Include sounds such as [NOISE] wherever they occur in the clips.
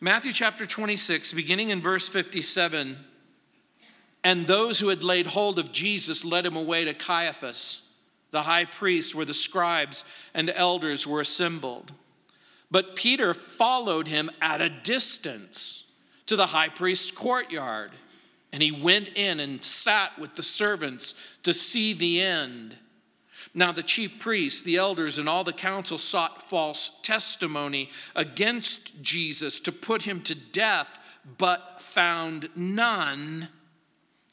Matthew chapter 26, beginning in verse 57, and those who had laid hold of Jesus led him away to Caiaphas, the high priest, where the scribes and elders were assembled. But Peter followed him at a distance to the high priest's courtyard, and he went in and sat with the servants to see the end. Now, the chief priests, the elders, and all the council sought false testimony against Jesus to put him to death, but found none,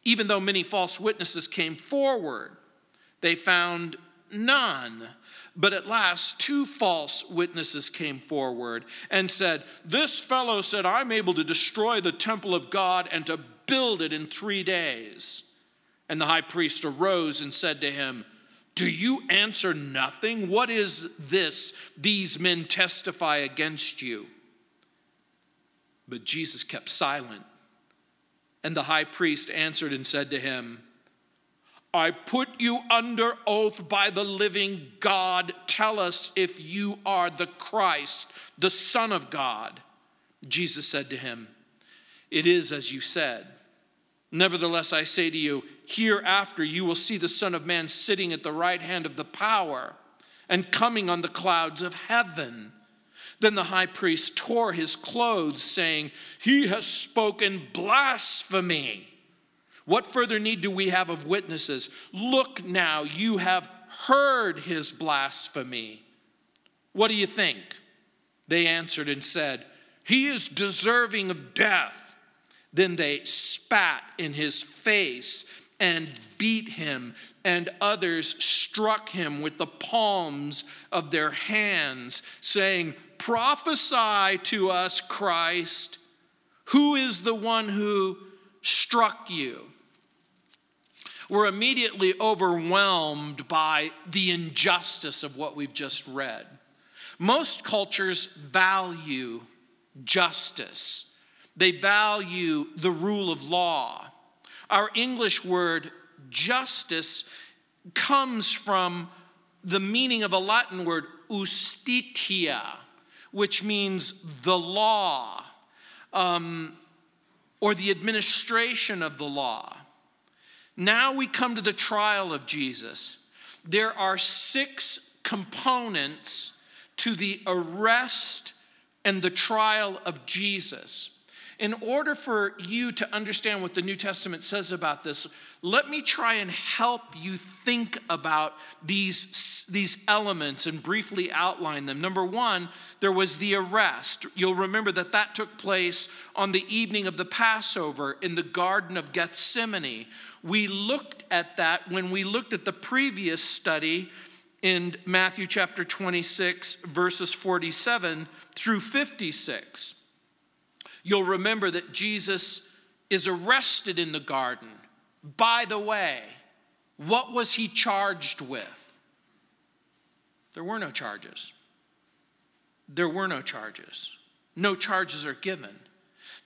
even though many false witnesses came forward. They found none. But at last, two false witnesses came forward and said, This fellow said, I'm able to destroy the temple of God and to build it in three days. And the high priest arose and said to him, do you answer nothing? What is this these men testify against you? But Jesus kept silent. And the high priest answered and said to him, I put you under oath by the living God. Tell us if you are the Christ, the Son of God. Jesus said to him, It is as you said. Nevertheless, I say to you, hereafter you will see the Son of Man sitting at the right hand of the power and coming on the clouds of heaven. Then the high priest tore his clothes, saying, He has spoken blasphemy. What further need do we have of witnesses? Look now, you have heard his blasphemy. What do you think? They answered and said, He is deserving of death. Then they spat in his face and beat him, and others struck him with the palms of their hands, saying, Prophesy to us, Christ. Who is the one who struck you? We're immediately overwhelmed by the injustice of what we've just read. Most cultures value justice they value the rule of law. Our English word justice comes from the meaning of a Latin word justitia, which means the law um, or the administration of the law. Now we come to the trial of Jesus. There are six components to the arrest and the trial of Jesus. In order for you to understand what the New Testament says about this, let me try and help you think about these, these elements and briefly outline them. Number one, there was the arrest. You'll remember that that took place on the evening of the Passover in the Garden of Gethsemane. We looked at that when we looked at the previous study in Matthew chapter 26, verses 47 through 56 you'll remember that Jesus is arrested in the garden. By the way, what was he charged with? There were no charges. There were no charges. No charges are given.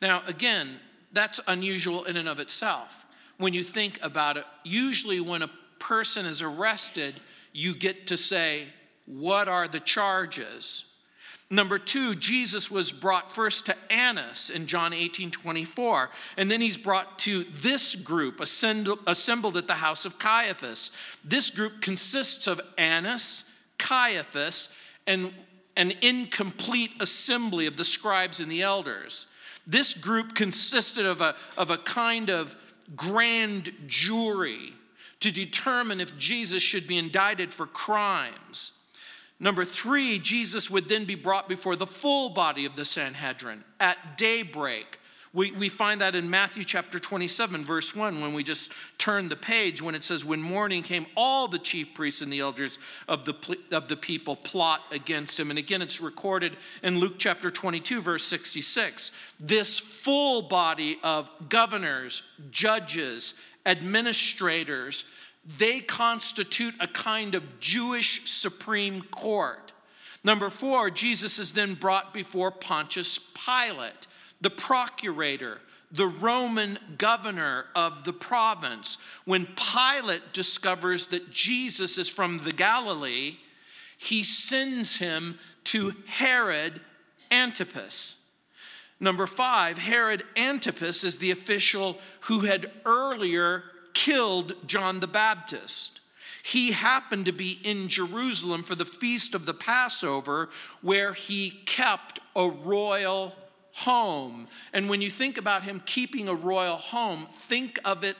Now, again, that's unusual in and of itself. When you think about it, usually when a person is arrested, you get to say, What are the charges? Number two, Jesus was brought first to Annas in John 18 24, and then he's brought to this group assembled at the house of Caiaphas. This group consists of Annas, Caiaphas, and an incomplete assembly of the scribes and the elders. This group consisted of a, of a kind of grand jury to determine if Jesus should be indicted for crimes. Number three, Jesus would then be brought before the full body of the Sanhedrin at daybreak. We, we find that in Matthew chapter 27, verse 1, when we just turn the page, when it says, When morning came, all the chief priests and the elders of the, of the people plot against him. And again, it's recorded in Luke chapter 22, verse 66. This full body of governors, judges, administrators, they constitute a kind of Jewish Supreme Court. Number four, Jesus is then brought before Pontius Pilate, the procurator, the Roman governor of the province. When Pilate discovers that Jesus is from the Galilee, he sends him to Herod Antipas. Number five, Herod Antipas is the official who had earlier killed John the Baptist. He happened to be in Jerusalem for the feast of the Passover, where he kept a royal home. And when you think about him keeping a royal home, think of it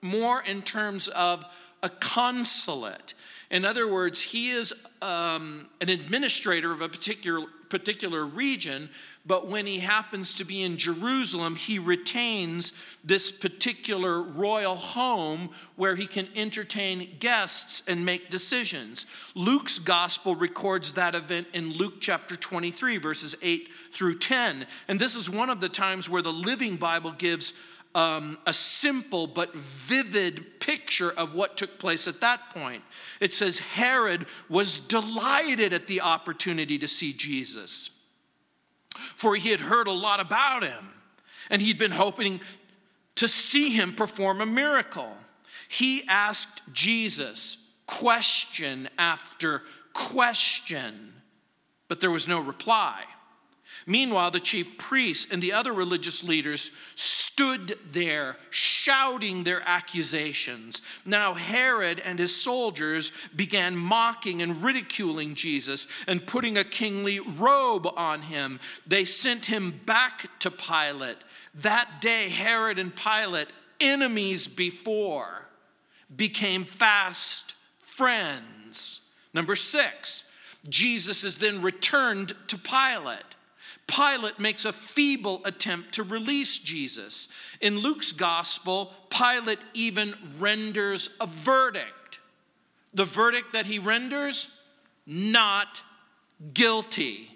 more in terms of a consulate. In other words, he is um, an administrator of a particular, particular region, but when he happens to be in Jerusalem, he retains this particular royal home where he can entertain guests and make decisions. Luke's gospel records that event in Luke chapter 23, verses 8 through 10. And this is one of the times where the Living Bible gives um, a simple but vivid picture of what took place at that point. It says Herod was delighted at the opportunity to see Jesus for he had heard a lot about him and he'd been hoping to see him perform a miracle. He asked Jesus question after question, but there was no reply. Meanwhile, the chief priests and the other religious leaders stood there shouting their accusations. Now, Herod and his soldiers began mocking and ridiculing Jesus and putting a kingly robe on him. They sent him back to Pilate. That day, Herod and Pilate, enemies before, became fast friends. Number six, Jesus is then returned to Pilate. Pilate makes a feeble attempt to release Jesus. In Luke's gospel, Pilate even renders a verdict. The verdict that he renders, not guilty.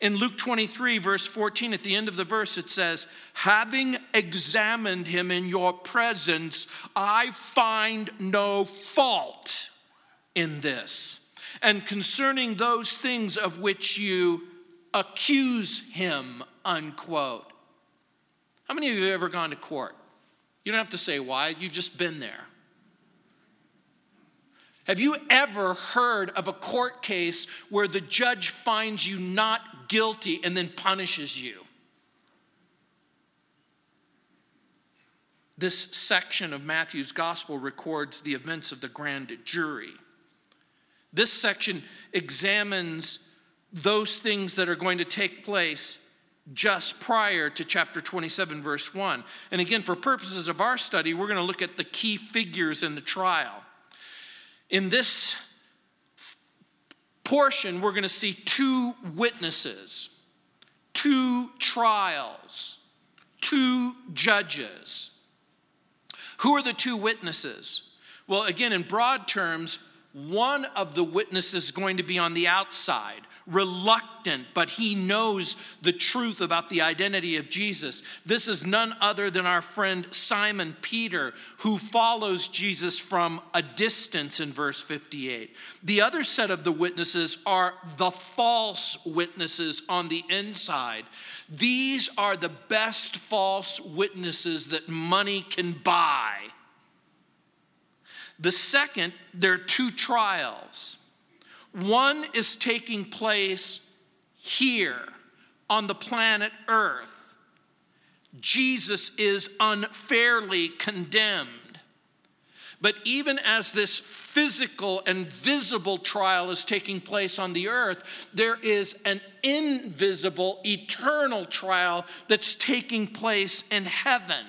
In Luke 23, verse 14, at the end of the verse, it says, Having examined him in your presence, I find no fault in this. And concerning those things of which you accuse him, unquote. How many of you have ever gone to court? You don't have to say why, you've just been there. Have you ever heard of a court case where the judge finds you not guilty and then punishes you? This section of Matthew's gospel records the events of the grand jury. This section examines those things that are going to take place just prior to chapter 27, verse 1. And again, for purposes of our study, we're going to look at the key figures in the trial. In this portion, we're going to see two witnesses, two trials, two judges. Who are the two witnesses? Well, again, in broad terms, one of the witnesses is going to be on the outside reluctant, but he knows the truth about the identity of Jesus. This is none other than our friend Simon Peter, who follows Jesus from a distance in verse 58. The other set of the witnesses are the false witnesses on the inside. These are the best false witnesses that money can buy. The second, there are two trials. One is taking place here on the planet Earth. Jesus is unfairly condemned. But even as this physical and visible trial is taking place on the earth, there is an invisible, eternal trial that's taking place in heaven.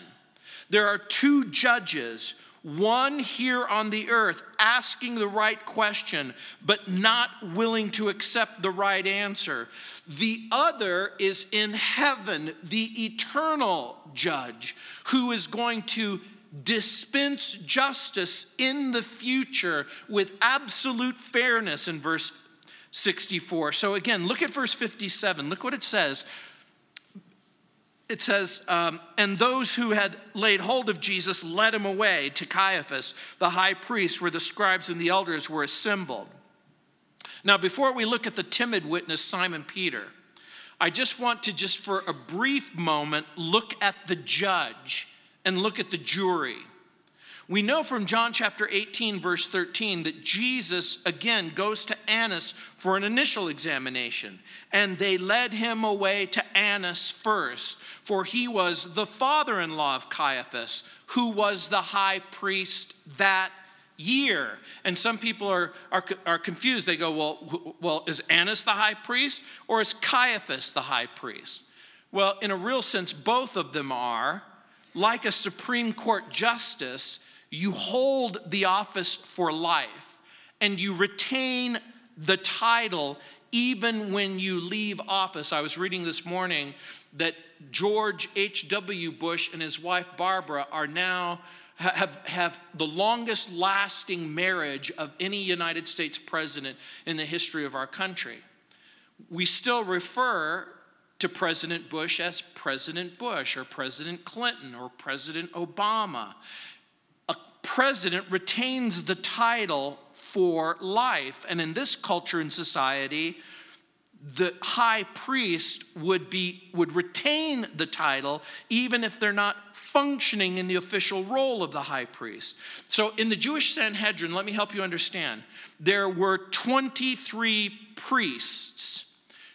There are two judges one here on the earth asking the right question, but not willing to accept the right answer. The other is in heaven, the eternal judge, who is going to dispense justice in the future with absolute fairness in verse 64. So again, look at verse 57. Look what it says it says, um, and those who had laid hold of Jesus led him away to Caiaphas, the high priest, where the scribes and the elders were assembled. Now, before we look at the timid witness, Simon Peter, I just want to, just for a brief moment, look at the judge and look at the jury. We know from John chapter 18, verse 13, that Jesus again goes to Annas for an initial examination. And they led him away to Annas first, for he was the father in law of Caiaphas, who was the high priest that year. And some people are, are, are confused. They go, well, well, is Annas the high priest or is Caiaphas the high priest? Well, in a real sense, both of them are. Like a Supreme Court justice, you hold the office for life and you retain the title even when you leave office. I was reading this morning that George H.W. Bush and his wife Barbara are now have, have the longest lasting marriage of any United States president in the history of our country. We still refer to President Bush as President Bush or President Clinton or President Obama. President retains the title for life, and in this culture and society, the high priest would be would retain the title even if they're not functioning in the official role of the high priest. So in the Jewish Sanhedrin, let me help you understand. There were 23 priests.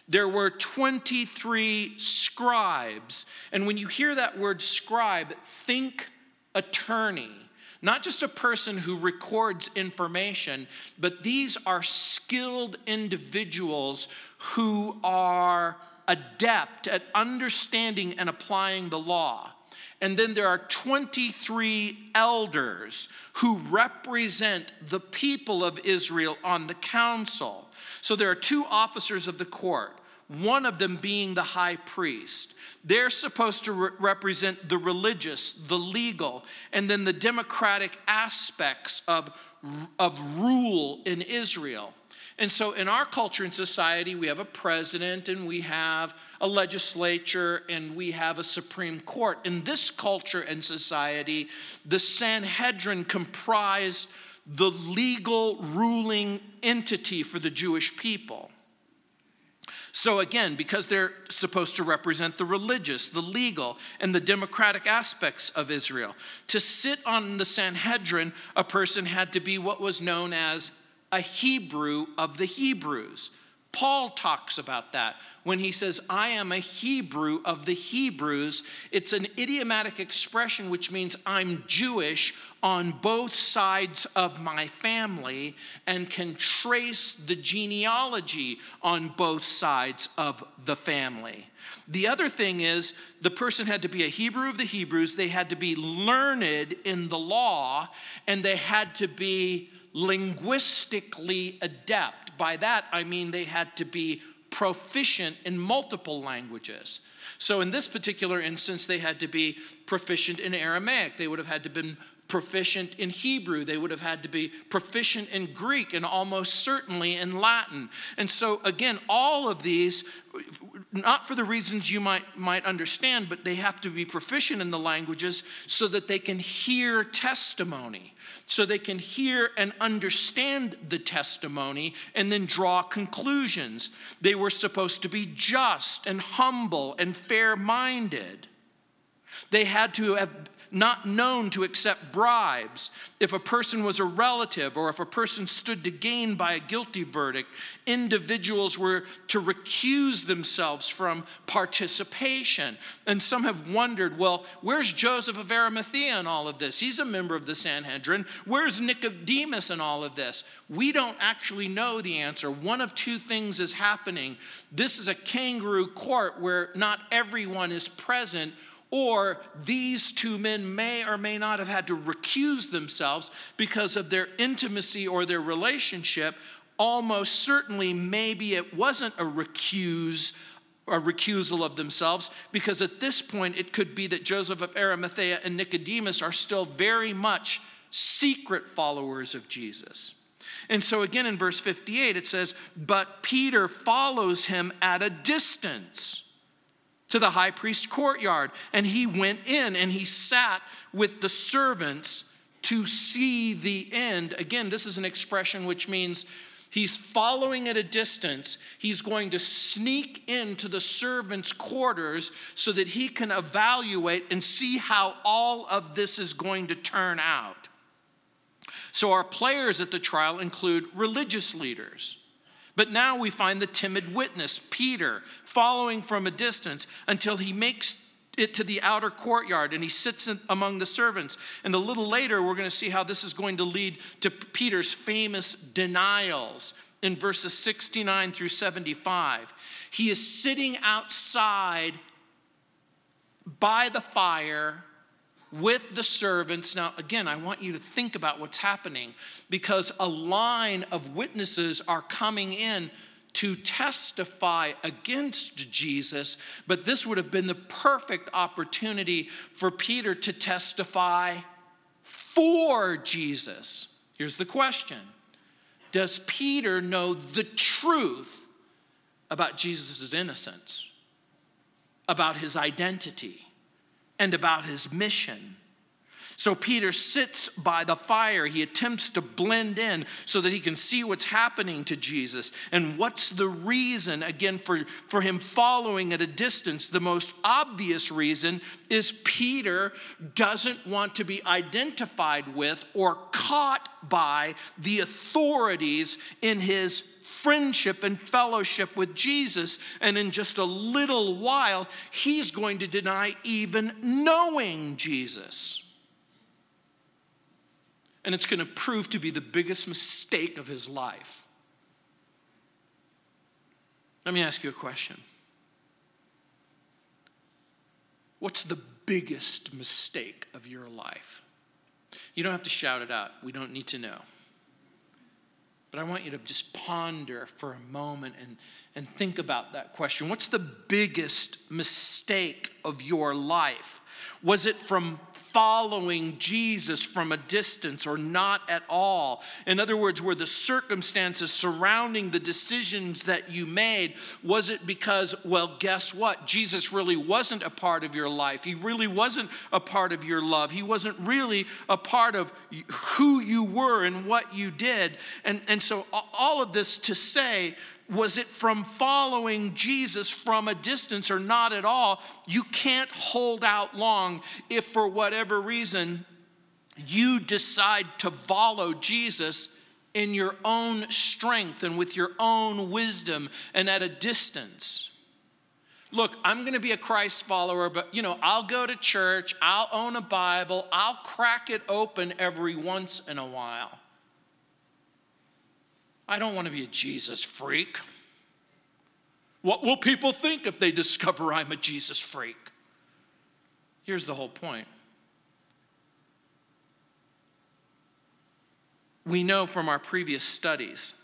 There were 23 scribes. And when you hear that word scribe, think attorney not just a person who records information, but these are skilled individuals who are adept at understanding and applying the law. And then there are 23 elders who represent the people of Israel on the council. So there are two officers of the court, one of them being the high priest. They're supposed to re- represent the religious, the legal, and then the democratic aspects of, of rule in Israel. And so, in our culture and society, we have a president and we have a legislature and we have a Supreme Court. In this culture and society, the Sanhedrin comprise the legal ruling entity for the Jewish people. So, again, because they're supposed to represent the religious, the legal, and the democratic aspects of Israel, to sit on the Sanhedrin, a person had to be what was known as a Hebrew of the Hebrews. Paul talks about that when he says, I am a Hebrew of the Hebrews. It's an idiomatic expression which means I'm Jewish on both sides of my family and can trace the genealogy on both sides of the family. The other thing is, the person had to be a Hebrew of the Hebrews, they had to be learned in the law, and they had to be linguistically adept. By that, I mean they had to be proficient in multiple languages. So in this particular instance, they had to be proficient in Aramaic. They would have had to been proficient in Hebrew. They would have had to be proficient in Greek and almost certainly in Latin. And so, again, all of these, not for the reasons you might, might understand, but they have to be proficient in the languages so that they can hear testimony, so they can hear and understand the testimony and then draw conclusions. They were supposed to be just and humble and fair minded. They had to have not known to accept bribes. If a person was a relative or if a person stood to gain by a guilty verdict, individuals were to recuse themselves from participation. And some have wondered well, where's Joseph of Arimathea in all of this? He's a member of the Sanhedrin. Where's Nicodemus in all of this? We don't actually know the answer. One of two things is happening. This is a kangaroo court where not everyone is present or these two men may or may not have had to recuse themselves because of their intimacy or their relationship. Almost certainly, maybe it wasn't a recuse a recusal of themselves because at this point it could be that Joseph of Arimathea and Nicodemus are still very much secret followers of Jesus. And so again in verse 58 it says, But Peter follows him at a distance to the high priest's courtyard. And he went in and he sat with the servants to see the end. Again, this is an expression which means he's following at a distance. He's going to sneak into the servants' quarters so that he can evaluate and see how all of this is going to turn out. So, our players at the trial include religious leaders But now we find the timid witness, Peter, following from a distance until he makes it to the outer courtyard and he sits among the servants. And a little later, we're going to see how this is going to lead to Peter's famous denials in verses 69 through 75. He is sitting outside by the fire with the servants. Now, again, I want you to think about what's happening because a line of witnesses are coming in to testify against Jesus, but this would have been the perfect opportunity for Peter to testify for Jesus. Here's the question Does Peter know the truth about Jesus' innocence, about his identity, and about his mission? So Peter sits by the fire. He attempts to blend in so that he can see what's happening to Jesus. And what's the reason, again, for, for him following at a distance? The most obvious reason is Peter doesn't want to be identified with or caught by the authorities in his friendship and fellowship with Jesus. And in just a little while, he's going to deny even knowing Jesus. And it's going to prove to be the biggest mistake of his life. Let me ask you a question. What's the biggest mistake of your life? You don't have to shout it out. We don't need to know. But I want you to just ponder for a moment and, and think about that question. What's the biggest mistake of your life? Was it from following Jesus from a distance or not at all. In other words, were the circumstances surrounding the decisions that you made, was it because, well, guess what? Jesus really wasn't a part of your life. He really wasn't a part of your love. He wasn't really a part of who you were and what you did. And, and so, all of this to say, was it from following Jesus from a distance or not at all? You can't hold out long if, for whatever reason, you decide to follow Jesus in your own strength and with your own wisdom and at a distance. Look, I'm going to be a Christ follower, but you know, I'll go to church, I'll own a Bible, I'll crack it open every once in a while. I don't want to be a Jesus freak. What will people think if they discover I'm a Jesus freak? Here's the whole point. We know from our previous studies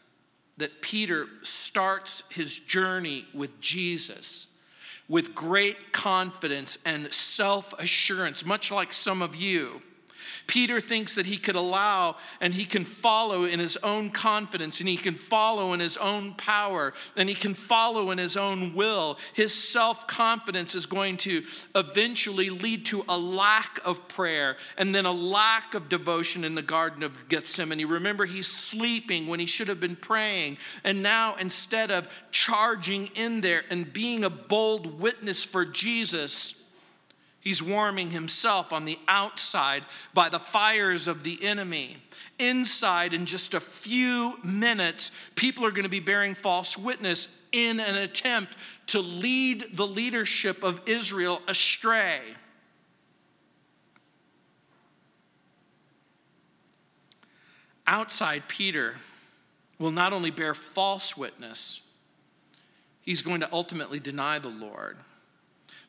that Peter starts his journey with Jesus with great confidence and self assurance, much like some of you. Peter thinks that he could allow and he can follow in his own confidence and he can follow in his own power and he can follow in his own will. His self confidence is going to eventually lead to a lack of prayer and then a lack of devotion in the Garden of Gethsemane. Remember, he's sleeping when he should have been praying. And now, instead of charging in there and being a bold witness for Jesus, He's warming himself on the outside by the fires of the enemy. Inside, in just a few minutes, people are going to be bearing false witness in an attempt to lead the leadership of Israel astray. Outside, Peter will not only bear false witness, he's going to ultimately deny the Lord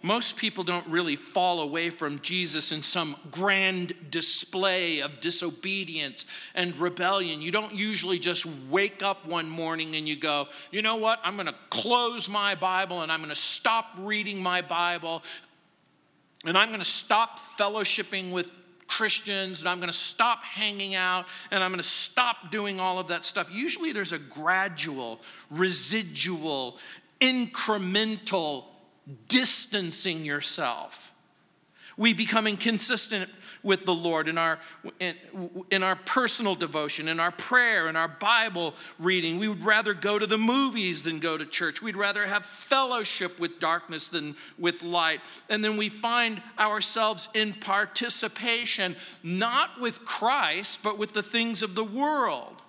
most people don't really fall away from Jesus in some grand display of disobedience and rebellion. You don't usually just wake up one morning and you go, you know what, I'm going to close my Bible and I'm going to stop reading my Bible and I'm going to stop fellowshipping with Christians and I'm going to stop hanging out and I'm going to stop doing all of that stuff. Usually there's a gradual, residual, incremental distancing yourself. We become inconsistent with the Lord in our, in, in, our personal devotion, in our prayer, in our Bible reading. We would rather go to the movies than go to church. We'd rather have fellowship with darkness than with light. And then we find ourselves in participation, not with Christ, but with the things of the world.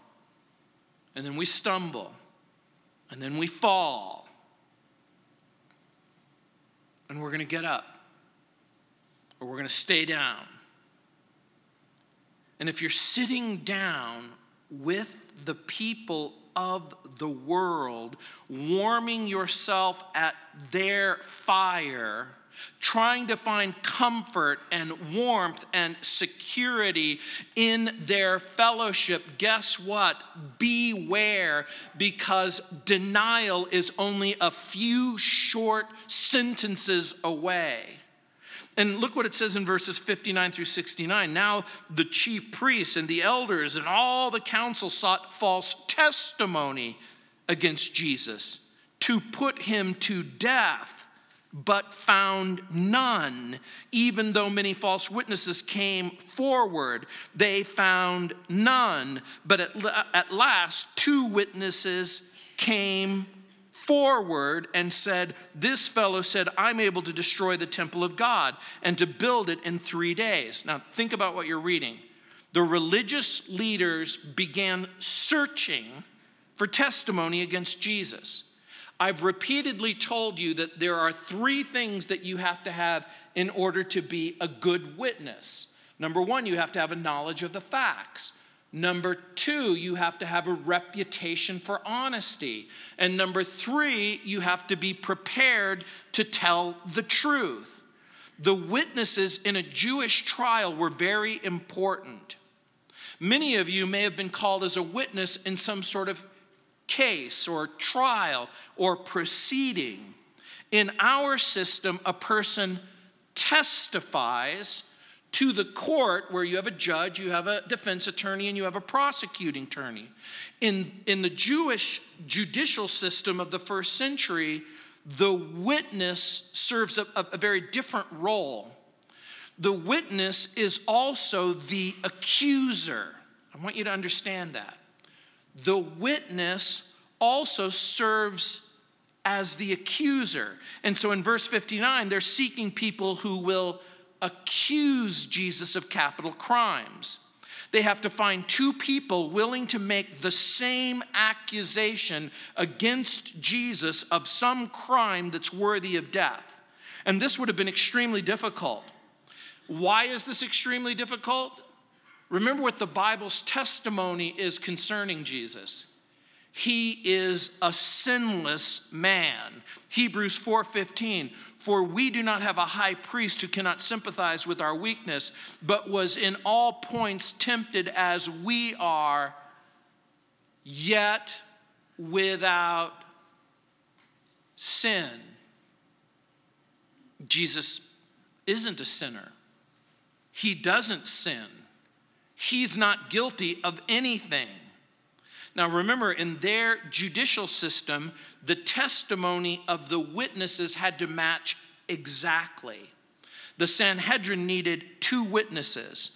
And then we stumble and then we fall. And we're going to get up, or we're going to stay down. And if you're sitting down with the people of the world, warming yourself at their fire, trying to find comfort and warmth and security in their fellowship, guess what? Beware, because denial is only a few short sentences away. And look what it says in verses 59 through 69. Now the chief priests and the elders and all the council sought false testimony against Jesus to put him to death but found none. Even though many false witnesses came forward, they found none. But at, at last, two witnesses came forward and said, This fellow said, I'm able to destroy the temple of God and to build it in three days. Now, think about what you're reading. The religious leaders began searching for testimony against Jesus. I've repeatedly told you that there are three things that you have to have in order to be a good witness. Number one, you have to have a knowledge of the facts. Number two, you have to have a reputation for honesty. And number three, you have to be prepared to tell the truth. The witnesses in a Jewish trial were very important. Many of you may have been called as a witness in some sort of case or trial or proceeding. In our system, a person testifies to the court where you have a judge, you have a defense attorney, and you have a prosecuting attorney. In, in the Jewish judicial system of the first century, the witness serves a, a, a very different role. The witness is also the accuser. I want you to understand that. The witness also serves as the accuser. And so in verse 59, they're seeking people who will accuse Jesus of capital crimes. They have to find two people willing to make the same accusation against Jesus of some crime that's worthy of death. And this would have been extremely difficult. Why is this extremely difficult? Remember what the Bible's testimony is concerning Jesus. He is a sinless man. Hebrews 4:15 For we do not have a high priest who cannot sympathize with our weakness, but was in all points tempted as we are, yet without sin. Jesus isn't a sinner. He doesn't sin. He's not guilty of anything. Now, remember, in their judicial system, the testimony of the witnesses had to match exactly. The Sanhedrin needed two witnesses.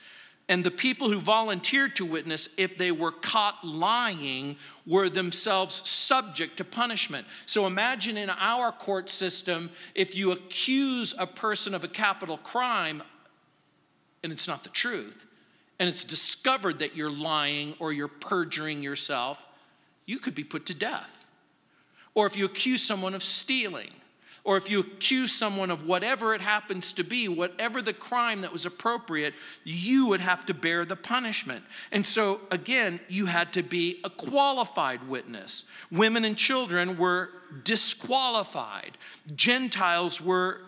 And the people who volunteered to witness, if they were caught lying, were themselves subject to punishment. So imagine in our court system, if you accuse a person of a capital crime and it's not the truth, and it's discovered that you're lying or you're perjuring yourself, you could be put to death. Or if you accuse someone of stealing, or if you accuse someone of whatever it happens to be, whatever the crime that was appropriate, you would have to bear the punishment. And so, again, you had to be a qualified witness. Women and children were disqualified, Gentiles were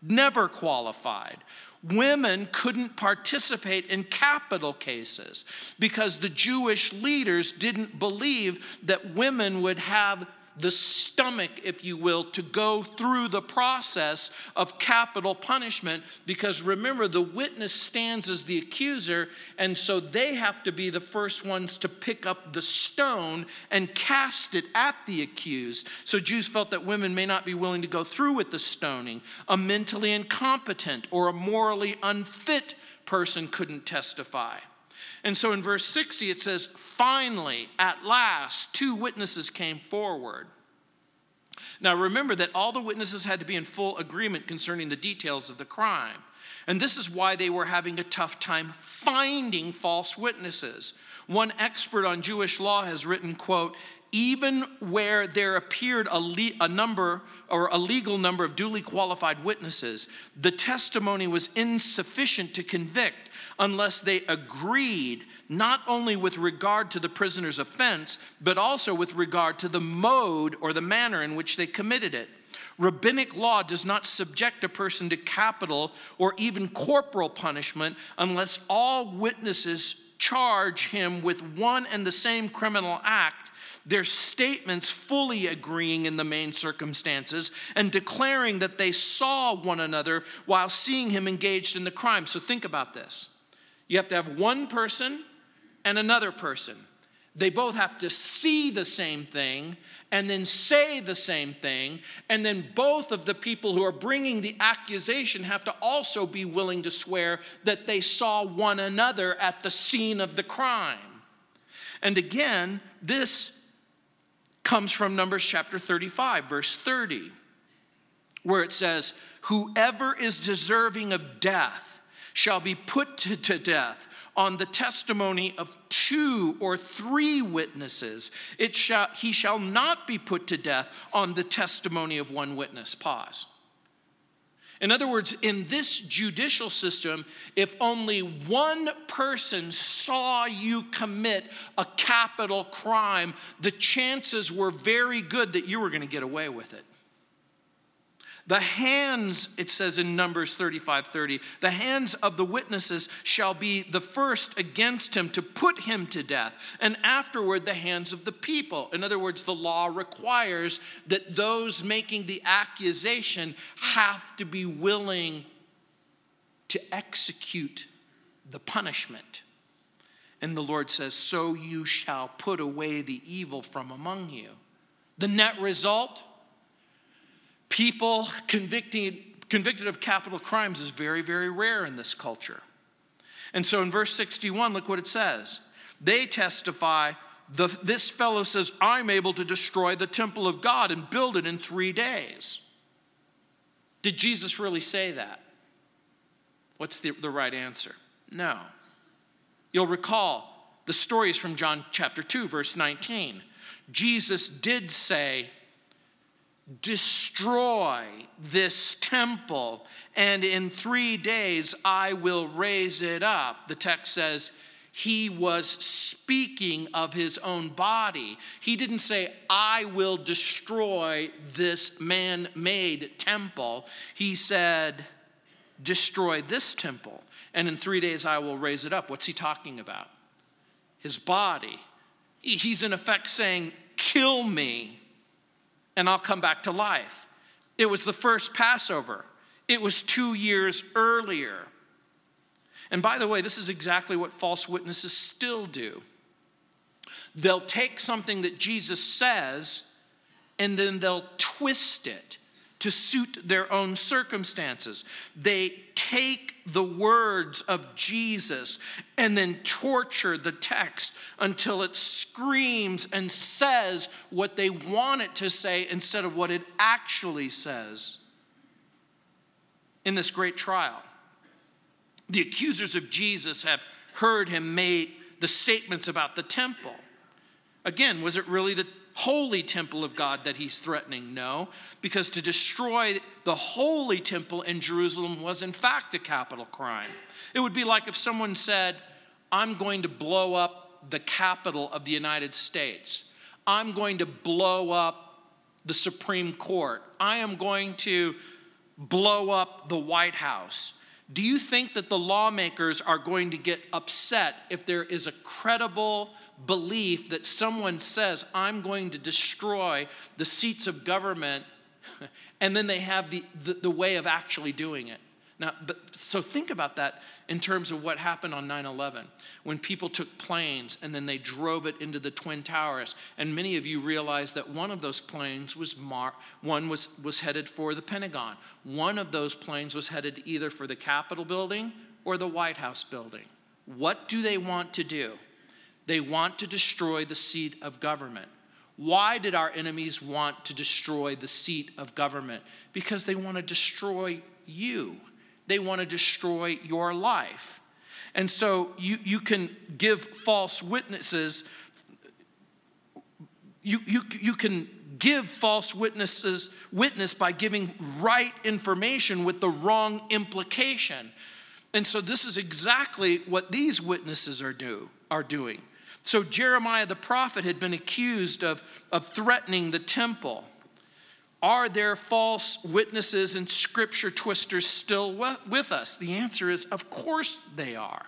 never qualified women couldn't participate in capital cases because the Jewish leaders didn't believe that women would have the stomach, if you will, to go through the process of capital punishment because remember, the witness stands as the accuser, and so they have to be the first ones to pick up the stone and cast it at the accused. So Jews felt that women may not be willing to go through with the stoning. A mentally incompetent or a morally unfit person couldn't testify. And so in verse 60, it says, Finally, at last, two witnesses came forward. Now remember that all the witnesses had to be in full agreement concerning the details of the crime. And this is why they were having a tough time finding false witnesses. One expert on Jewish law has written, quote, even where there appeared a, le- a, number or a legal number of duly qualified witnesses, the testimony was insufficient to convict unless they agreed not only with regard to the prisoner's offense, but also with regard to the mode or the manner in which they committed it. Rabbinic law does not subject a person to capital or even corporal punishment unless all witnesses charge him with one and the same criminal act their statements fully agreeing in the main circumstances and declaring that they saw one another while seeing him engaged in the crime. So think about this. You have to have one person and another person. They both have to see the same thing and then say the same thing. And then both of the people who are bringing the accusation have to also be willing to swear that they saw one another at the scene of the crime. And again, this comes from Numbers chapter 35, verse 30, where it says, Whoever is deserving of death shall be put to, to death on the testimony of two or three witnesses. It shall, he shall not be put to death on the testimony of one witness. Pause. In other words, in this judicial system, if only one person saw you commit a capital crime, the chances were very good that you were going to get away with it. The hands, it says in Numbers 35 30, the hands of the witnesses shall be the first against him to put him to death, and afterward the hands of the people. In other words, the law requires that those making the accusation have to be willing to execute the punishment. And the Lord says, So you shall put away the evil from among you. The net result, people convicted, convicted of capital crimes is very, very rare in this culture. And so in verse 61, look what it says. They testify, the, this fellow says, I'm able to destroy the temple of God and build it in three days. Did Jesus really say that? What's the, the right answer? No. You'll recall the stories from John chapter 2, verse 19. Jesus did say, destroy this temple, and in three days I will raise it up. The text says, he was speaking of his own body. He didn't say, I will destroy this man made temple. He said, Destroy this temple, and in three days I will raise it up. What's he talking about? His body. He's in effect saying, Kill me, and I'll come back to life. It was the first Passover, it was two years earlier. And by the way, this is exactly what false witnesses still do. They'll take something that Jesus says and then they'll twist it to suit their own circumstances. They take the words of Jesus and then torture the text until it screams and says what they want it to say instead of what it actually says. In this great trial, the accusers of Jesus have heard him make the statements about the temple. Again, was it really the holy temple of God that he's threatening? No, because to destroy the holy temple in Jerusalem was, in fact, a capital crime. It would be like if someone said, I'm going to blow up the capital of the United States, I'm going to blow up the Supreme Court, I am going to blow up the White House. Do you think that the lawmakers are going to get upset if there is a credible belief that someone says, I'm going to destroy the seats of government, [LAUGHS] and then they have the, the, the way of actually doing it? Now, but, so think about that in terms of what happened on 9 11 when people took planes and then they drove it into the Twin Towers. And many of you realize that one of those planes was, mar- one was, was headed for the Pentagon, one of those planes was headed either for the Capitol building or the White House building. What do they want to do? They want to destroy the seat of government. Why did our enemies want to destroy the seat of government? Because they want to destroy you they want to destroy your life. And so you, you can give false witnesses you, you, you can give false witnesses witness by giving right information with the wrong implication. And so this is exactly what these witnesses are do are doing. So Jeremiah the prophet had been accused of, of threatening the temple. Are there false witnesses and scripture twisters still with us? The answer is, of course they are.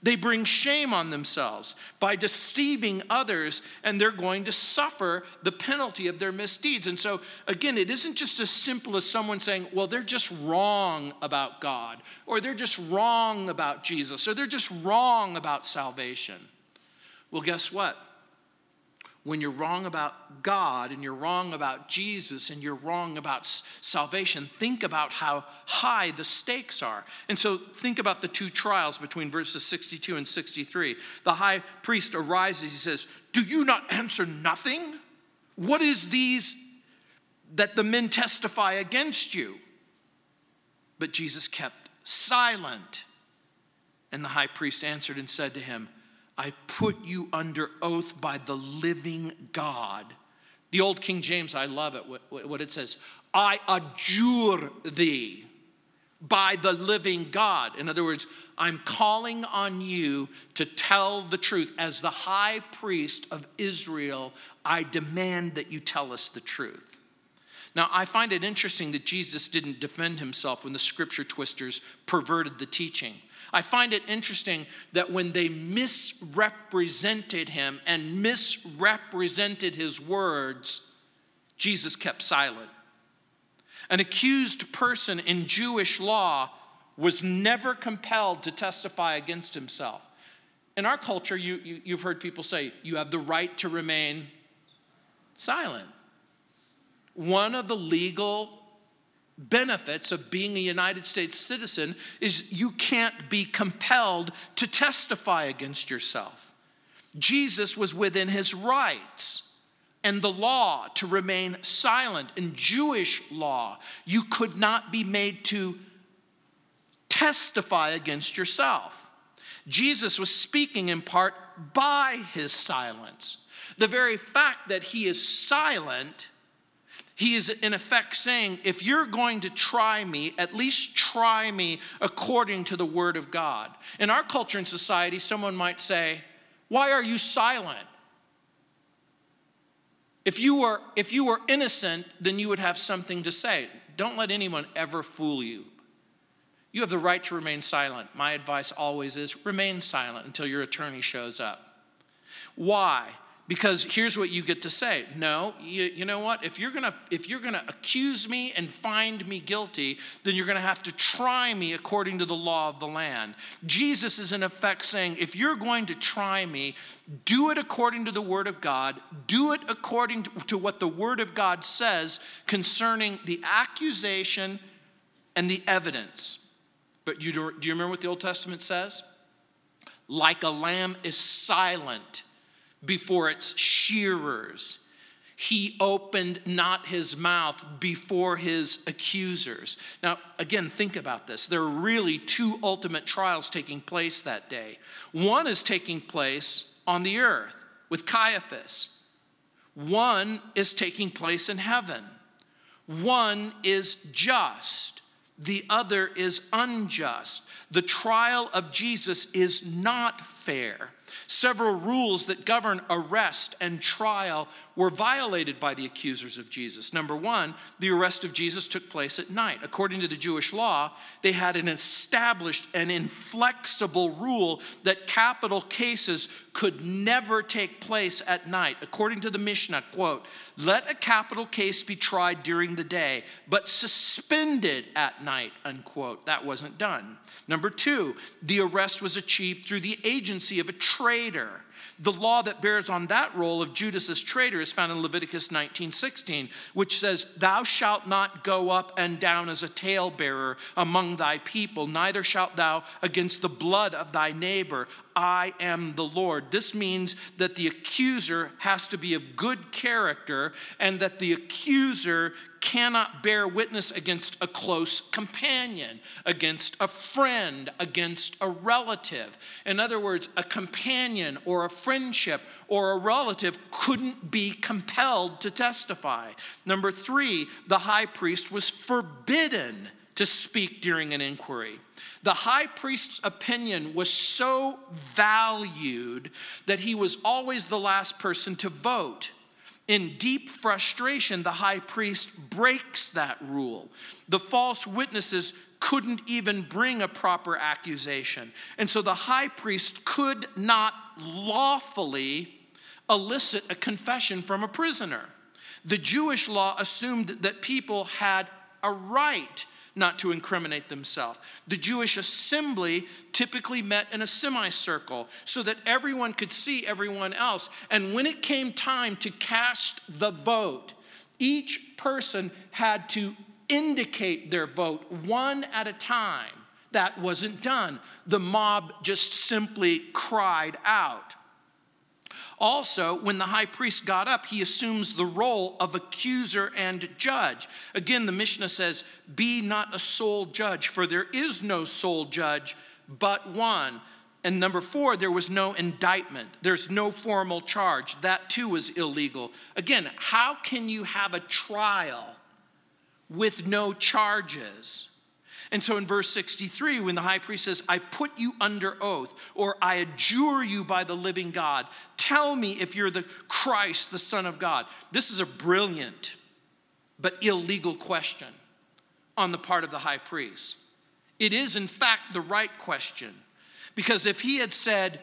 They bring shame on themselves by deceiving others, and they're going to suffer the penalty of their misdeeds. And so, again, it isn't just as simple as someone saying, well, they're just wrong about God, or they're just wrong about Jesus, or they're just wrong about salvation. Well, guess what? When you're wrong about God and you're wrong about Jesus and you're wrong about salvation, think about how high the stakes are. And so think about the two trials between verses 62 and 63. The high priest arises, he says, Do you not answer nothing? What is these that the men testify against you? But Jesus kept silent. And the high priest answered and said to him, I put you under oath by the living God. The old King James, I love it, what it says I adjure thee by the living God. In other words, I'm calling on you to tell the truth. As the high priest of Israel, I demand that you tell us the truth. Now, I find it interesting that Jesus didn't defend himself when the scripture twisters perverted the teaching. I find it interesting that when they misrepresented him and misrepresented his words, Jesus kept silent. An accused person in Jewish law was never compelled to testify against himself. In our culture, you, you, have heard people say, you have the right to remain silent. One of the legal benefits of being a United States citizen is you can't be compelled to testify against yourself. Jesus was within his rights and the law to remain silent. In Jewish law, you could not be made to testify against yourself. Jesus was speaking in part by his silence. The very fact that he is silent he is in effect saying, if you're going to try me, at least try me according to the word of God. In our culture and society, someone might say, Why are you silent? If you were, if you were innocent, then you would have something to say. Don't let anyone ever fool you. You have the right to remain silent. My advice always is remain silent until your attorney shows up. Why? Because here's what you get to say. No you, you know what? If you're gonna if you're gonna accuse me and find me guilty then you're gonna have to try me according to the law of the land. Jesus is in effect saying if you're going to try me do it according to the word of god. Do it according to, what the word of god says concerning the accusation and the evidence. But you do, do you remember what the old testament says? Like a lamb is silent before its shearers. He opened not his mouth before his accusers. Now, again, think about this. There are really two ultimate trials taking place that day. One is taking place on the earth with Caiaphas, one is taking place in heaven. One is just, the other is unjust. The trial of Jesus is not fair. Several rules that govern arrest and trial were violated by the accusers of Jesus. Number one, the arrest of Jesus took place at night. According to the Jewish law, they had an established and inflexible rule that capital cases could never take place at night. According to the Mishnah, quote, let a capital case be tried during the day, but suspended at night, unquote. That wasn't done. Number two, the arrest was achieved through the agency of a traitor. The law that bears on that role of Judas as traitor is found in Leviticus 19:16, which says, "Thou shalt not go up and down as a talebearer among thy people, neither shalt thou against the blood of thy neighbor. I am the Lord." This means that the accuser has to be of good character and that the accuser cannot bear witness against a close companion, against a friend, against a relative. In other words, a companion or a friendship or a relative couldn't be compelled to testify. Number three, the high priest was forbidden to speak during an inquiry. The high priest's opinion was so valued that he was always the last person to vote. In deep frustration, the high priest breaks that rule. The false witnesses couldn't even bring a proper accusation. And so the high priest could not lawfully elicit a confession from a prisoner. The Jewish law assumed that people had a right not to incriminate themselves. The Jewish assembly typically met in a semicircle so that everyone could see everyone else. And when it came time to cast the vote, each person had to indicate their vote one at a time. That wasn't done. The mob just simply cried out. Also, when the high priest got up, he assumes the role of accuser and judge. Again, the Mishnah says, Be not a sole judge, for there is no sole judge but one. And number four, there was no indictment. There's no formal charge. That too was illegal. Again, how can you have a trial with no charges? And so in verse 63, when the high priest says, I put you under oath, or I adjure you by the living God, tell me if you're the Christ, the Son of God. This is a brilliant but illegal question on the part of the high priest. It is, in fact, the right question. Because if he had said,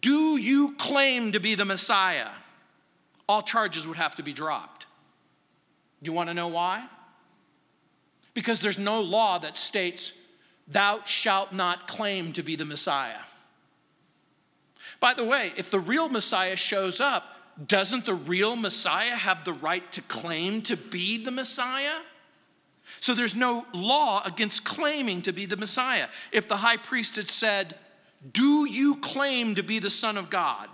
Do you claim to be the Messiah? all charges would have to be dropped. You want to know why? because there's no law that states, Thou shalt not claim to be the Messiah. By the way, if the real Messiah shows up, doesn't the real Messiah have the right to claim to be the Messiah? So there's no law against claiming to be the Messiah. If the high priest had said, Do you claim to be the Son of God?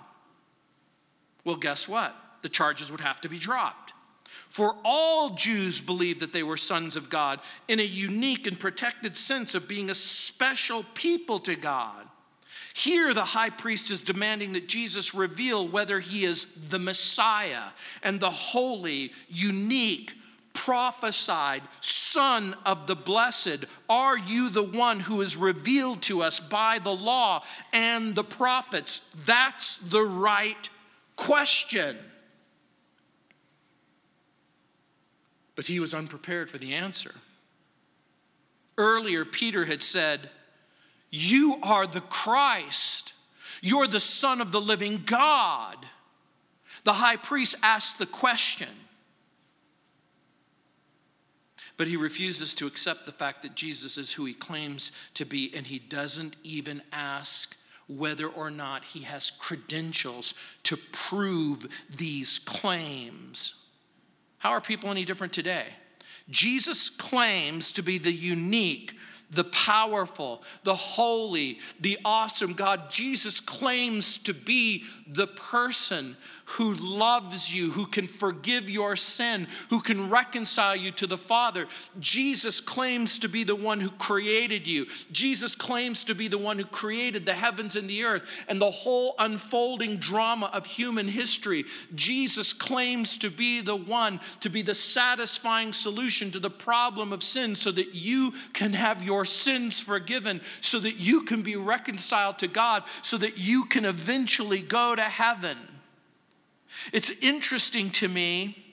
Well, guess what? The charges would have to be dropped. For all Jews believed that they were sons of God in a unique and protected sense of being a special people to God. Here, the high priest is demanding that Jesus reveal whether he is the Messiah and the holy, unique, prophesied Son of the Blessed. Are you the one who is revealed to us by the law and the prophets? That's the right question. but he was unprepared for the answer. Earlier, Peter had said, You are the Christ, you're the Son of the living God. The high priest asked the question, but he refuses to accept the fact that Jesus is who he claims to be, and he doesn't even ask whether or not he has credentials to prove these claims. How are people any different today? Jesus claims to be the unique, the powerful, the holy, the awesome God. Jesus claims to be the person who loves you, who can forgive your sin, who can reconcile you to the Father. Jesus claims to be the one who created you. Jesus claims to be the one who created the heavens and the earth and the whole unfolding drama of human history. Jesus claims to be the one to be the satisfying solution to the problem of sin so that you can have your sins forgiven, so that you can be reconciled to God, so that you can eventually go to heaven. It's interesting to me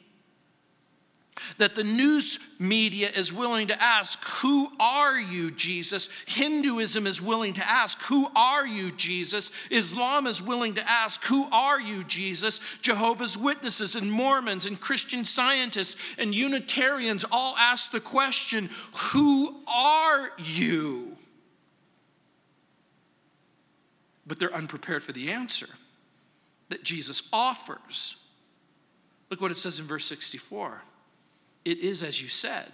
that the news media is willing to ask, Who are you, Jesus? Hinduism is willing to ask, Who are you, Jesus? Islam is willing to ask, Who are you, Jesus? Jehovah's Witnesses and Mormons and Christian scientists and Unitarians all ask the question, Who are you? But they're unprepared for the answer that Jesus offers. Look what it says in verse 64 it is as you said.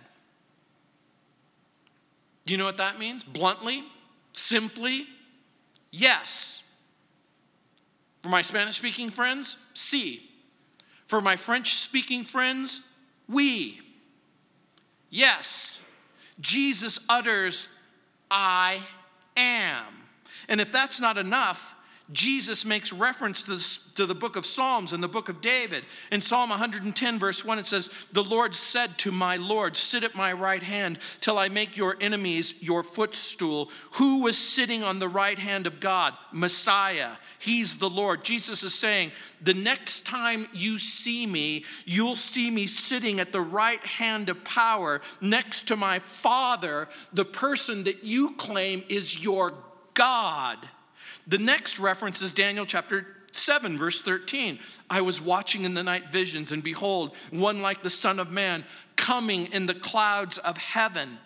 Do you know what that means? Bluntly, simply, yes. For my Spanish speaking friends, sí. For my French speaking friends, oui. Yes, Jesus utters, I am. And if that's not enough, Jesus makes reference to, this, to the book of Psalms and the book of David. In Psalm 110, verse 1, it says, The Lord said to my Lord, Sit at my right hand till I make your enemies your footstool. Who was sitting on the right hand of God? Messiah. He's the Lord. Jesus is saying, The next time you see me, you'll see me sitting at the right hand of power next to my Father, the person that you claim is your God. The next reference is Daniel chapter 7, verse 13. I was watching in the night visions, and behold, one like the Son of Man coming in the clouds of heaven.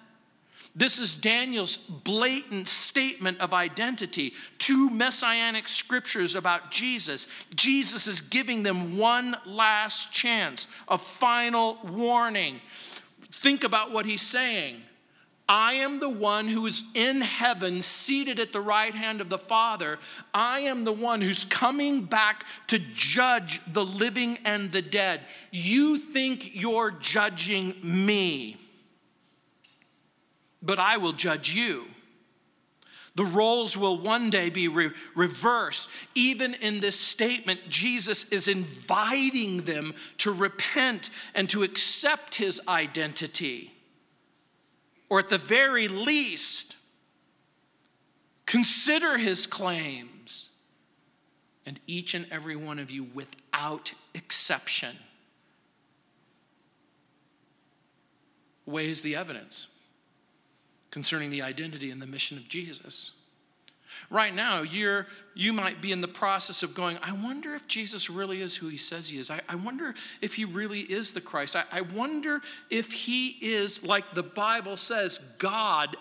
This is Daniel's blatant statement of identity. Two messianic scriptures about Jesus. Jesus is giving them one last chance, a final warning. Think about what he's saying. I am the one who is in heaven, seated at the right hand of the Father. I am the one who's coming back to judge the living and the dead. You think you're judging me, but I will judge you. The roles will one day be re- reversed. Even in this statement, Jesus is inviting them to repent and to accept his identity or at the very least, consider his claims. And each and every one of you, without exception, weighs the evidence concerning the identity and the mission of Jesus. Right now, you're, you might be in the process of going, I wonder if Jesus really is who he says he is. I, I wonder if he really is the Christ. I, I wonder if he is, like the Bible says, God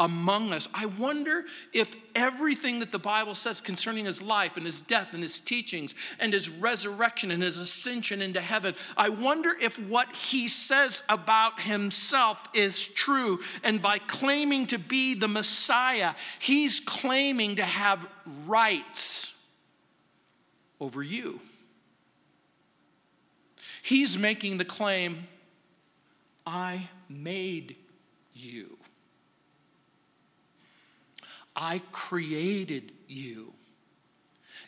among us. I wonder if everything that the Bible says concerning his life and his death and his teachings and his resurrection and his ascension into heaven, I wonder if what he says about himself is true. And by claiming to be the Messiah, he's claiming to have rights over you. He's making the claim, I made you. I created you.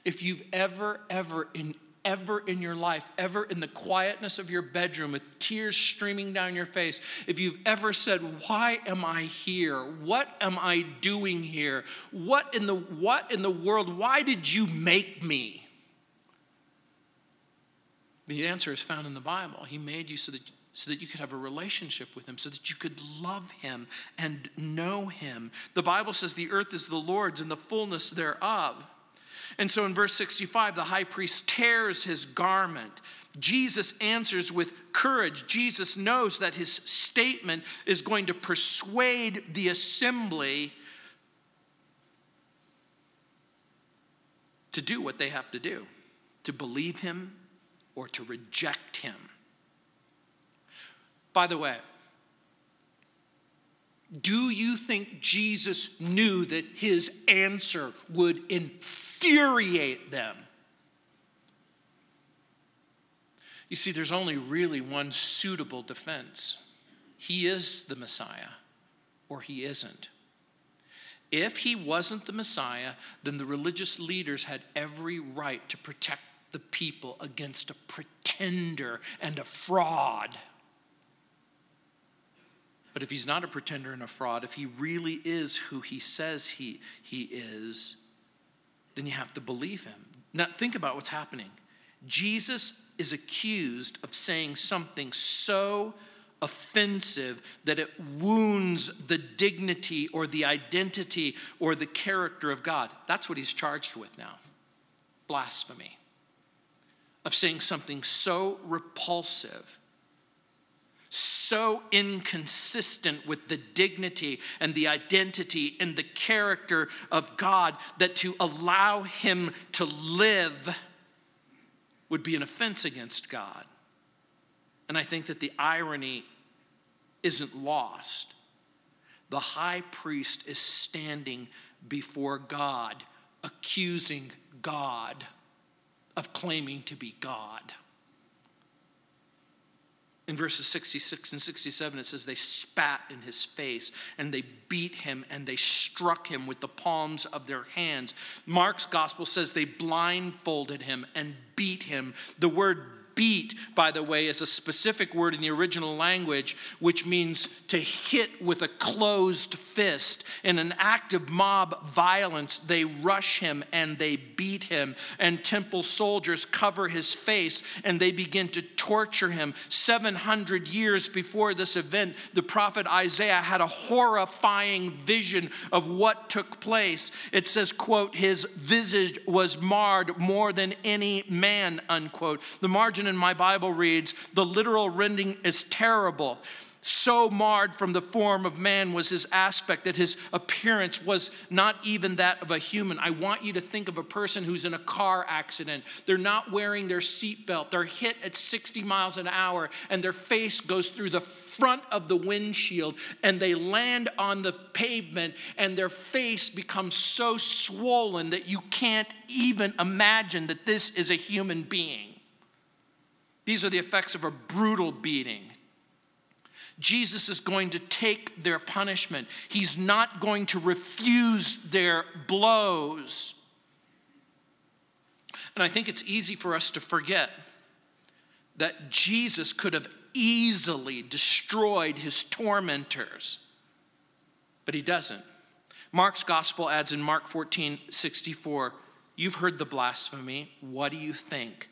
If you've ever, ever, in ever in your life, ever in the quietness of your bedroom with tears streaming down your face, if you've ever said, "Why am I here? What am I doing here? What in the what in the world? Why did you make me?" The answer is found in the Bible. He made you so that so that you could have a relationship with him, so that you could love him and know him. The Bible says the earth is the Lord's and the fullness thereof. And so in verse 65, the high priest tears his garment. Jesus answers with courage. Jesus knows that his statement is going to persuade the assembly to do what they have to do to believe him or to reject him. By the way, do you think Jesus knew that his answer would infuriate them? You see, there's only really one suitable defense he is the Messiah, or he isn't. If he wasn't the Messiah, then the religious leaders had every right to protect the people against a pretender and a fraud. But if he's not a pretender and a fraud, if he really is who he says he, he is, then you have to believe him. Now, think about what's happening. Jesus is accused of saying something so offensive that it wounds the dignity or the identity or the character of God. That's what he's charged with now blasphemy. Of saying something so repulsive so inconsistent with the dignity and the identity and the character of God that to allow him to live would be an offense against God. And I think that the irony isn't lost. The high priest is standing before God, accusing God of claiming to be God. In verses 66 and 67, it says they spat in his face and they beat him and they struck him with the palms of their hands. Mark's gospel says they blindfolded him and beat him. The word beat, by the way, is a specific word in the original language, which means to hit with a closed fist. In an act of mob violence, they rush him and they beat him, and temple soldiers cover his face and they begin to torture him. 700 years before this event, the prophet Isaiah had a horrifying vision of what took place. It says, quote, his visage was marred more than any man, unquote. The margin version in my Bible reads, the literal rending is terrible. So marred from the form of man was his aspect that his appearance was not even that of a human. I want you to think of a person who's in a car accident. They're not wearing their seatbelt. They're hit at 60 miles an hour, and their face goes through the front of the windshield, and they land on the pavement, and their face becomes so swollen that you can't even imagine that this is a human being. These are the effects of a brutal beating. Jesus is going to take their punishment. He's not going to refuse their blows. And I think it's easy for us to forget that Jesus could have easily destroyed his tormentors, but he doesn't. Mark's gospel adds in Mark 14 64, You've heard the blasphemy. What do you think?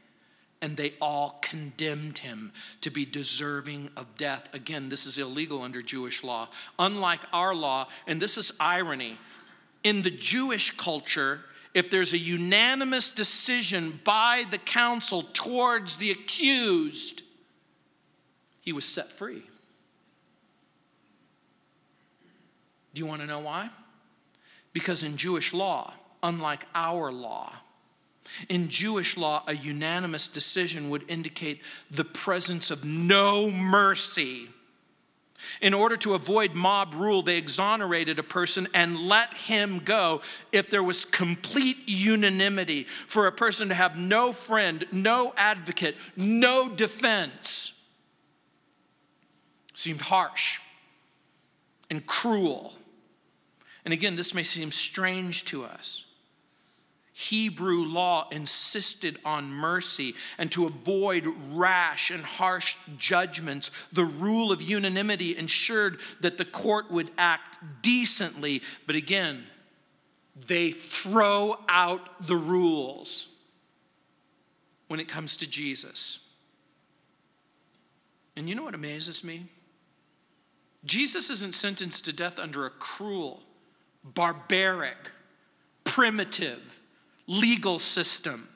And they all condemned him to be deserving of death. Again, this is illegal under Jewish law. Unlike our law, and this is irony, in the Jewish culture, if there's a unanimous decision by the council towards the accused, he was set free. Do you want to know why? Because in Jewish law, unlike our law, in Jewish law, a unanimous decision would indicate the presence of no mercy. In order to avoid mob rule, they exonerated a person and let him go if there was complete unanimity for a person to have no friend, no advocate, no defense. Seemed harsh and cruel. And again, this may seem strange to us. Hebrew law insisted on mercy, and to avoid rash and harsh judgments, the rule of unanimity ensured that the court would act decently. But again, they throw out the rules when it comes to Jesus. And you know what amazes me? Jesus isn't sentenced to death under a cruel, barbaric, primitive, legal system.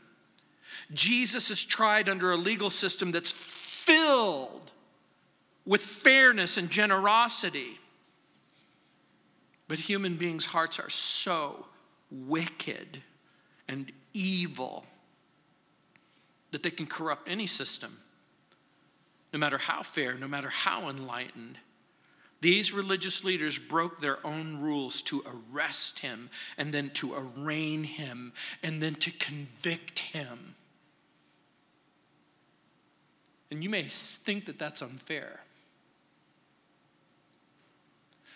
Jesus is tried under a legal system that's filled with fairness and generosity. But human beings' hearts are so wicked and evil that they can corrupt any system, no matter how fair, no matter how enlightened. These religious leaders broke their own rules to arrest him and then to arraign him and then to convict him. And you may think that that's unfair.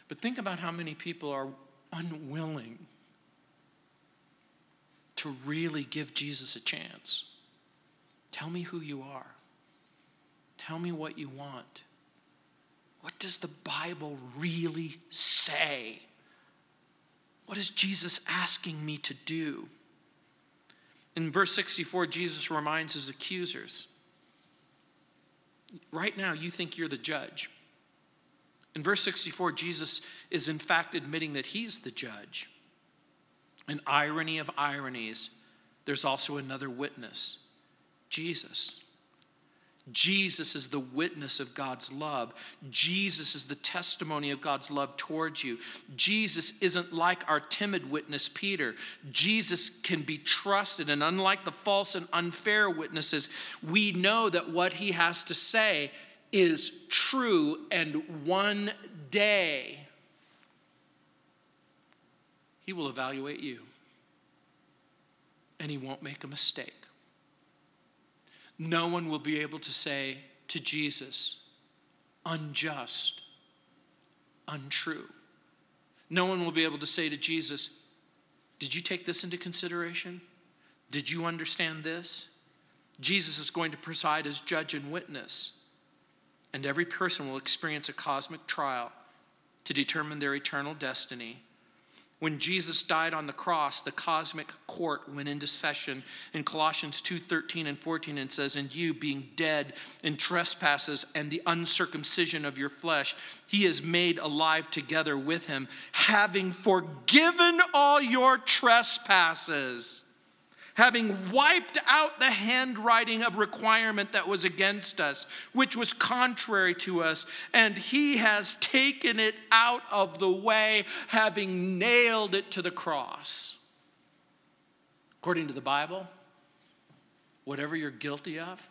But think about how many people are unwilling to really give Jesus a chance. Tell me who you are. Tell me what you want. What does the Bible really say? What is Jesus asking me to do? In verse 64, Jesus reminds his accusers right now, you think you're the judge. In verse 64, Jesus is in fact admitting that he's the judge. An irony of ironies, there's also another witness Jesus. Jesus is the witness of God's love. Jesus is the testimony of God's love towards you. Jesus isn't like our timid witness, Peter. Jesus can be trusted, and unlike the false and unfair witnesses, we know that what he has to say is true, and one day he will evaluate you, and he won't make a mistake no one will be able to say to Jesus, unjust, untrue. No one will be able to say to Jesus, Did you take this into consideration? Did you understand this? Jesus is going to preside as judge and witness, and every person will experience a cosmic trial to determine their eternal destiny. When Jesus died on the cross, the cosmic court went into session in Colossians 2:13 and 14 and says, "And you being dead in trespasses and the uncircumcision of your flesh, he is made alive together with him, having forgiven all your trespasses." Having wiped out the handwriting of requirement that was against us, which was contrary to us, and he has taken it out of the way, having nailed it to the cross. According to the Bible, whatever you're guilty of,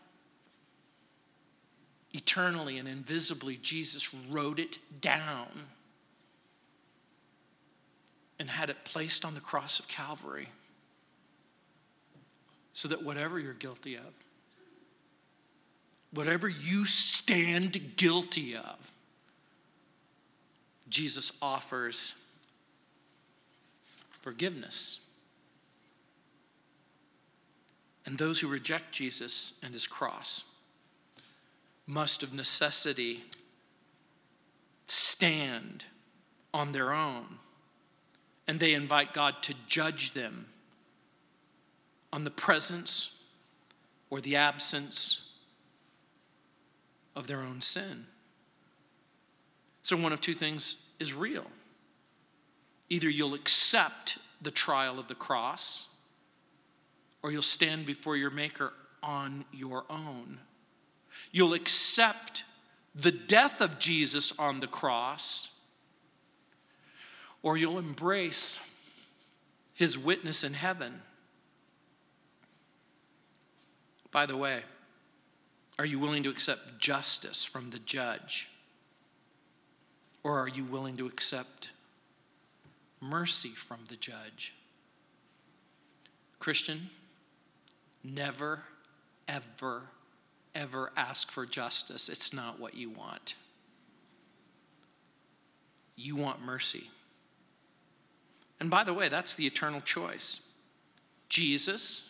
eternally and invisibly, Jesus wrote it down and had it placed on the cross of Calvary so that whatever you're guilty of, whatever you stand guilty of, Jesus offers forgiveness. And those who reject Jesus and his cross must of necessity stand on their own. And they invite God to judge them on the presence or the absence of their own sin. So, one of two things is real. Either you'll accept the trial of the cross, or you'll stand before your Maker on your own. You'll accept the death of Jesus on the cross, or you'll embrace his witness in heaven. By the way, are you willing to accept justice from the judge? Or are you willing to accept mercy from the judge? Christian, never, ever, ever ask for justice. It's not what you want. You want mercy. And by the way, that's the eternal choice. Jesus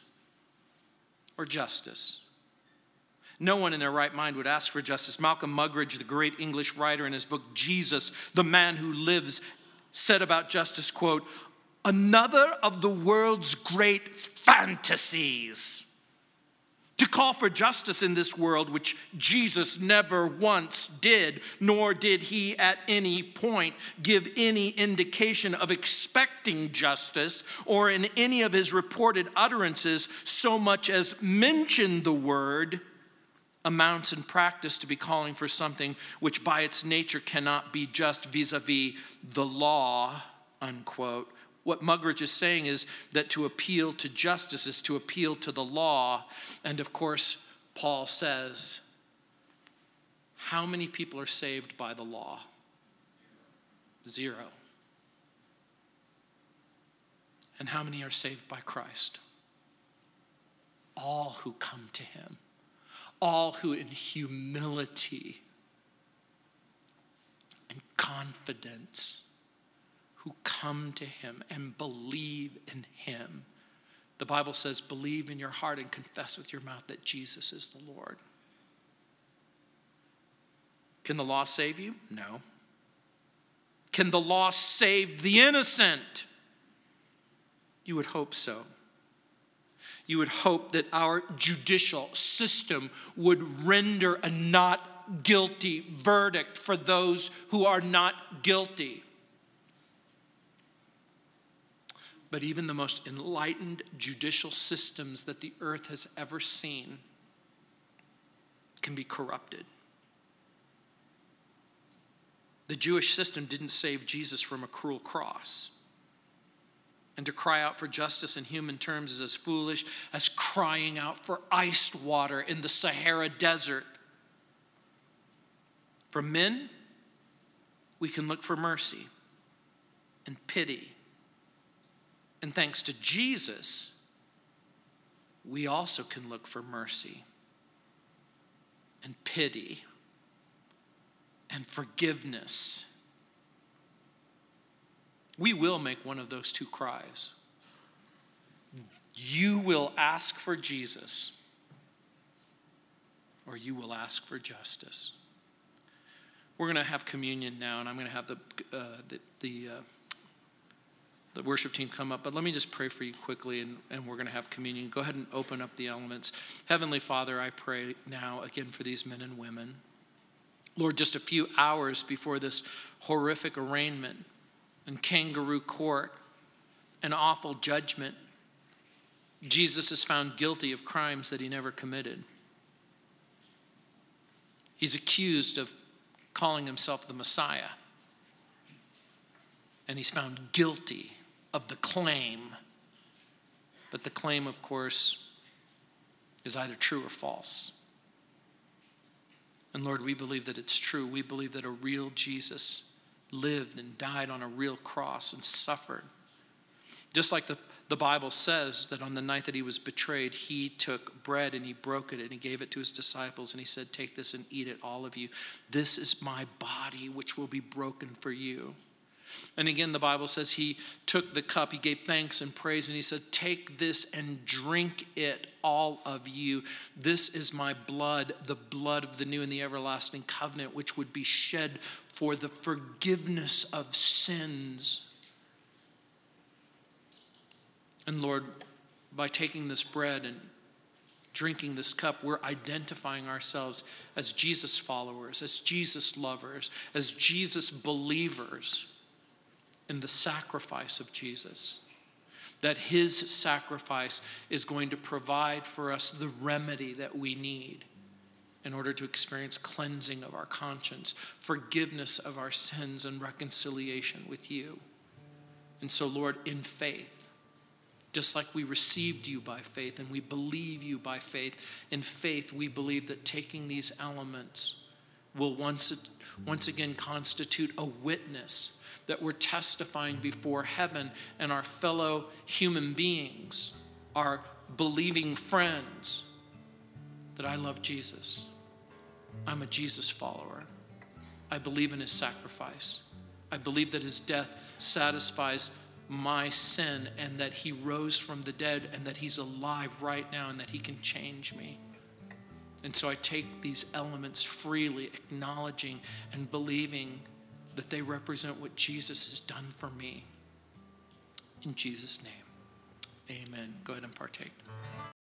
or justice. No one in their right mind would ask for justice. Malcolm Muggeridge, the great English writer, in his book Jesus, the Man Who Lives, said about justice, quote, another of the world's great fantasies to call for justice in this world, which Jesus never once did, nor did he at any point give any indication of expecting justice or in any of his reported utterances so much as mention the word, amounts in practice to be calling for something which by its nature cannot be just vis a vis the law, unquote, what Muggeridge is saying is that to appeal to justice is to appeal to the law. And of course, Paul says, How many people are saved by the law? Zero. And how many are saved by Christ? All who come to him, all who in humility and confidence who come to him and believe in him. The Bible says, believe in your heart and confess with your mouth that Jesus is the Lord. Can the law save you? No. Can the law save the innocent? You would hope so. You would hope that our judicial system would render a not guilty verdict for those who are not guilty. But even the most enlightened judicial systems that the earth has ever seen can be corrupted. The Jewish system didn't save Jesus from a cruel cross. And to cry out for justice in human terms is as foolish as crying out for iced water in the Sahara Desert. For men, we can look for mercy and pity and thanks to Jesus, we also can look for mercy and pity and forgiveness. We will make one of those two cries. You will ask for Jesus, or you will ask for justice. We're going to have communion now, and I'm going to have the, uh, the, the, uh, the, worship team come up. But let me just pray for you quickly, and, and we're going to have communion. Go ahead and open up the elements. Heavenly Father, I pray now again for these men and women. Lord, just a few hours before this horrific arraignment and kangaroo court, an awful judgment, Jesus is found guilty of crimes that he never committed. He's accused of calling himself the Messiah. And he's found guilty of the claim. But the claim, of course, is either true or false. And Lord, we believe that it's true. We believe that a real Jesus lived and died on a real cross and suffered. Just like the the Bible says that on the night that he was betrayed, he took bread and he broke it and he gave it to his disciples and he said, Take this and eat it, all of you. This is my body, which will be broken for you. And again, the Bible says he took the cup, he gave thanks and praise, and he said, Take this and drink it, all of you. This is my blood, the blood of the new and the everlasting covenant, which would be shed for the forgiveness of sins. And Lord, by taking this bread and drinking this cup, we're identifying ourselves as Jesus followers, as Jesus lovers, as Jesus believers in the sacrifice of Jesus. That his sacrifice is going to provide for us the remedy that we need in order to experience cleansing of our conscience, forgiveness of our sins, and reconciliation with you. And so, Lord, in faith, just like we received you by faith and we believe you by faith. In faith, we believe that taking these elements will once, once again constitute a witness that we're testifying before heaven and our fellow human beings, our believing friends, that I love Jesus. I'm a Jesus follower. I believe in his sacrifice. I believe that his death satisfies my sin and that he rose from the dead and that he's alive right now and that he can change me. And so I take these elements freely, acknowledging and believing that they represent what Jesus has done for me. In Jesus' name, amen. Go ahead and partake.